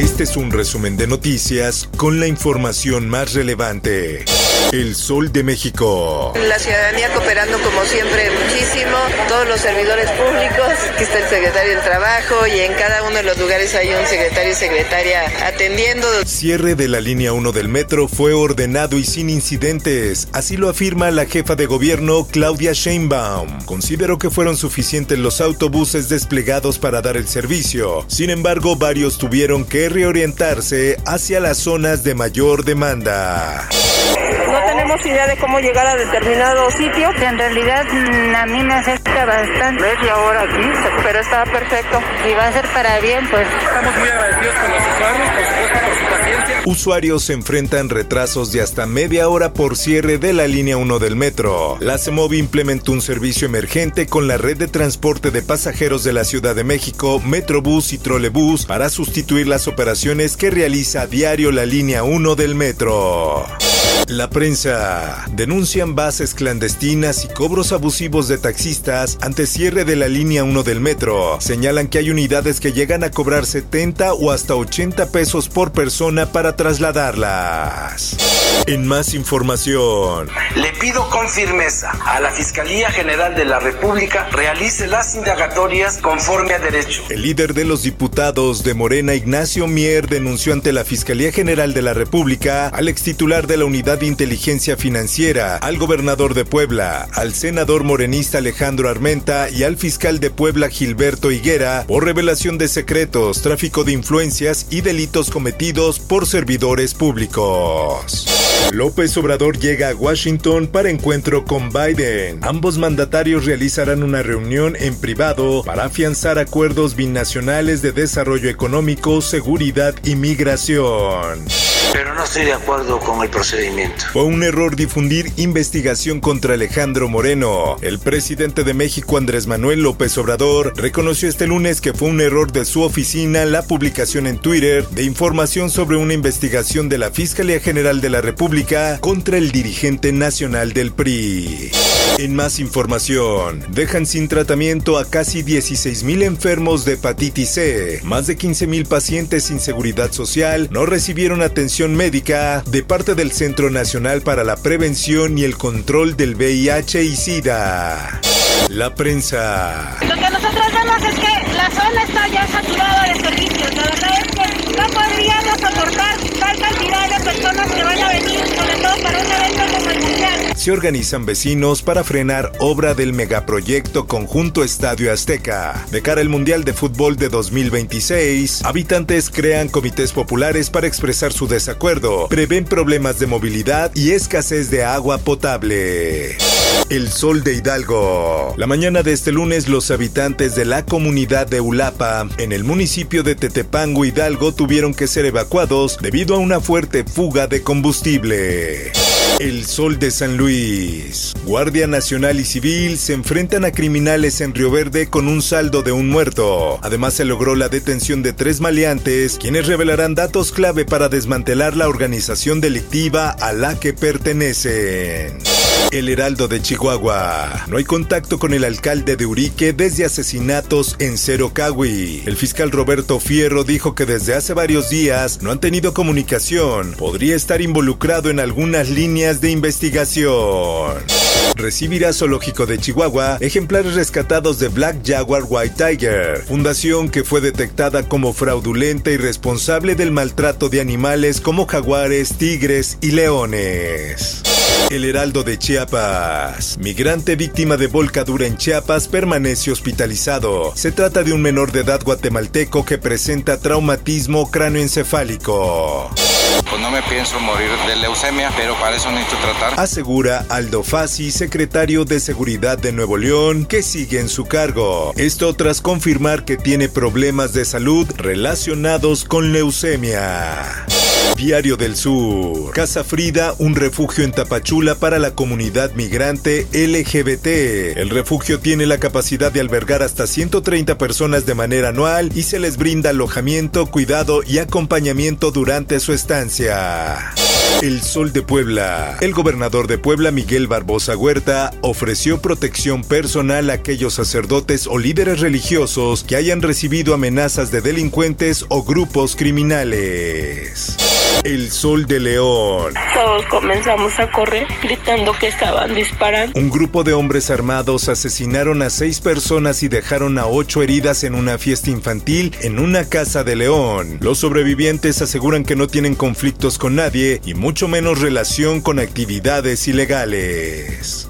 Este es un resumen de noticias con la información más relevante. El Sol de México. La ciudadanía cooperando como siempre muchísimo, todos los servidores públicos, aquí está el secretario del Trabajo y en cada uno de los lugares hay un secretario y secretaria atendiendo. Cierre de la línea 1 del metro fue ordenado y sin incidentes, así lo afirma la jefa de gobierno Claudia Sheinbaum. Consideró que fueron suficientes los autobuses desplegados para dar el servicio, sin embargo varios tuvieron que reorientarse hacia las zonas de mayor demanda idea de cómo llegar a determinado sitio. En realidad mm, a mí me afecta bastante. Media hora aquí, pero está perfecto. Si va a ser para bien, pues... Estamos muy agradecidos con los usuarios, por supuesto, por su paciencia. Usuarios se enfrentan retrasos de hasta media hora por cierre de la línea 1 del metro. La CEMOVI implementó un servicio emergente con la red de transporte de pasajeros de la Ciudad de México, Metrobús y Trolebús para sustituir las operaciones que realiza a diario la línea 1 del metro. La prensa. Denuncian bases clandestinas y cobros abusivos de taxistas ante cierre de la línea 1 del metro. Señalan que hay unidades que llegan a cobrar 70 o hasta 80 pesos por persona para trasladarlas. En más información. Le pido con firmeza a la Fiscalía General de la República realice las indagatorias conforme a derecho. El líder de los diputados de Morena, Ignacio Mier, denunció ante la Fiscalía General de la República al extitular de la Unidad Inteligencia Financiera, al gobernador de Puebla, al senador morenista Alejandro Armenta y al fiscal de Puebla Gilberto Higuera por revelación de secretos, tráfico de influencias y delitos cometidos por servidores públicos. López Obrador llega a Washington para encuentro con Biden. Ambos mandatarios realizarán una reunión en privado para afianzar acuerdos binacionales de desarrollo económico, seguridad y migración pero no estoy de acuerdo con el procedimiento. Fue un error difundir investigación contra Alejandro Moreno. El presidente de México, Andrés Manuel López Obrador, reconoció este lunes que fue un error de su oficina la publicación en Twitter de información sobre una investigación de la Fiscalía General de la República contra el dirigente nacional del PRI. En más información, dejan sin tratamiento a casi 16.000 enfermos de hepatitis C. Más de 15.000 pacientes sin seguridad social no recibieron atención médica de parte del Centro Nacional para la Prevención y el Control del VIH y SIDA. La prensa. Lo que nosotros vemos es que la zona está ya saturada de servicios. La verdad es que no podríamos soportar tal cantidad de personas que van a venir, sobre todo para un Se organizan vecinos para frenar obra del megaproyecto Conjunto Estadio Azteca. De cara al Mundial de Fútbol de 2026, habitantes crean comités populares para expresar su desacuerdo, prevén problemas de movilidad y escasez de agua potable. El Sol de Hidalgo. La mañana de este lunes, los habitantes de la comunidad de Ulapa, en el municipio de Tetepango, Hidalgo, tuvieron que ser evacuados debido a una fuerte fuga de combustible. El Sol de San Luis. Guardia Nacional y Civil se enfrentan a criminales en Río Verde con un saldo de un muerto. Además se logró la detención de tres maleantes, quienes revelarán datos clave para desmantelar la organización delictiva a la que pertenecen. El Heraldo de Chihuahua. No hay contacto con el alcalde de Urique desde asesinatos en Cerocawi. El fiscal Roberto Fierro dijo que desde hace varios días no han tenido comunicación. Podría estar involucrado en algunas líneas de investigación. Recibirá Zoológico de Chihuahua ejemplares rescatados de Black Jaguar White Tiger, fundación que fue detectada como fraudulenta y responsable del maltrato de animales como jaguares, tigres y leones. El Heraldo de Chiapas. Migrante víctima de volcadura en Chiapas permanece hospitalizado. Se trata de un menor de edad guatemalteco que presenta traumatismo cráneoencefálico. Pues no me pienso morir de leucemia, pero para eso necesito tratar. Asegura Aldo Fassi, secretario de Seguridad de Nuevo León, que sigue en su cargo. Esto tras confirmar que tiene problemas de salud relacionados con leucemia. Diario del Sur. Casa Frida, un refugio en Tapachula para la comunidad migrante LGBT. El refugio tiene la capacidad de albergar hasta 130 personas de manera anual y se les brinda alojamiento, cuidado y acompañamiento durante su estancia. El Sol de Puebla. El gobernador de Puebla, Miguel Barbosa Huerta, ofreció protección personal a aquellos sacerdotes o líderes religiosos que hayan recibido amenazas de delincuentes o grupos criminales. El Sol de León. Todos comenzamos a correr gritando que estaban disparando. Un grupo de hombres armados asesinaron a seis personas y dejaron a ocho heridas en una fiesta infantil en una casa de León. Los sobrevivientes aseguran que no tienen conflictos con nadie y mucho menos relación con actividades ilegales.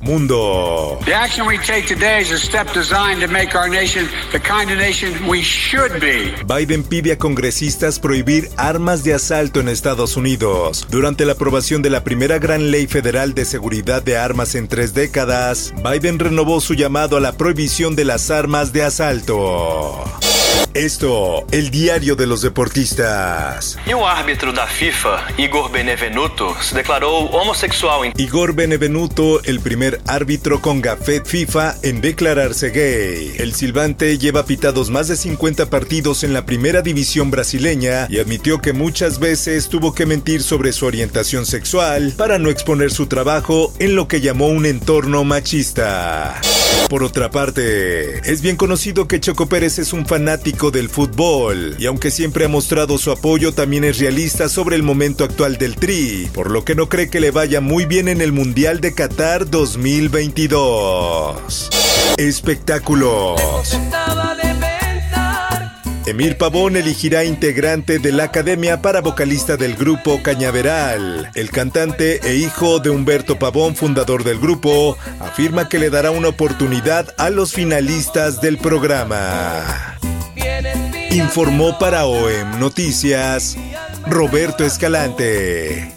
Mundo. The action we take today is a step designed to make our nation the kind of nation we should be. Biden pide a congresistas prohibir armas de asalto en Estados Unidos. Durante la aprobación de la primera gran ley federal de seguridad de armas en tres décadas, Biden renovó su llamado a la prohibición de las armas de asalto. Esto, el diario de los deportistas. E um árbitro da FIFA, Igor Benevenuto, se declarou homossexual. Em... Igor Benevenuto, el primer árbitro con gafet FIFA en declararse gay. El silbante lleva pitados más de 50 partidos en la primera división brasileña y admitió que muchas veces tuvo que mentir sobre su orientación sexual para no exponer su trabajo en lo que llamó un entorno machista. Por otra parte, es bien conocido que Choco Pérez es un fanático del fútbol y aunque siempre ha mostrado su apoyo, también es realista sobre el momento actual del Tri, por lo que no cree que le vaya muy bien en el Mundial de Qatar 2022. Espectáculos. Emir Pavón elegirá integrante de la academia para vocalista del grupo Cañaveral. El cantante e hijo de Humberto Pavón, fundador del grupo, afirma que le dará una oportunidad a los finalistas del programa. Informó para OEM Noticias Roberto Escalante.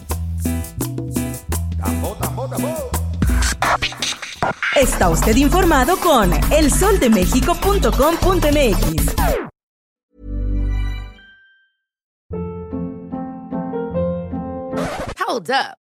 Está usted informado con elsoldemexico.com.mx. Hold up.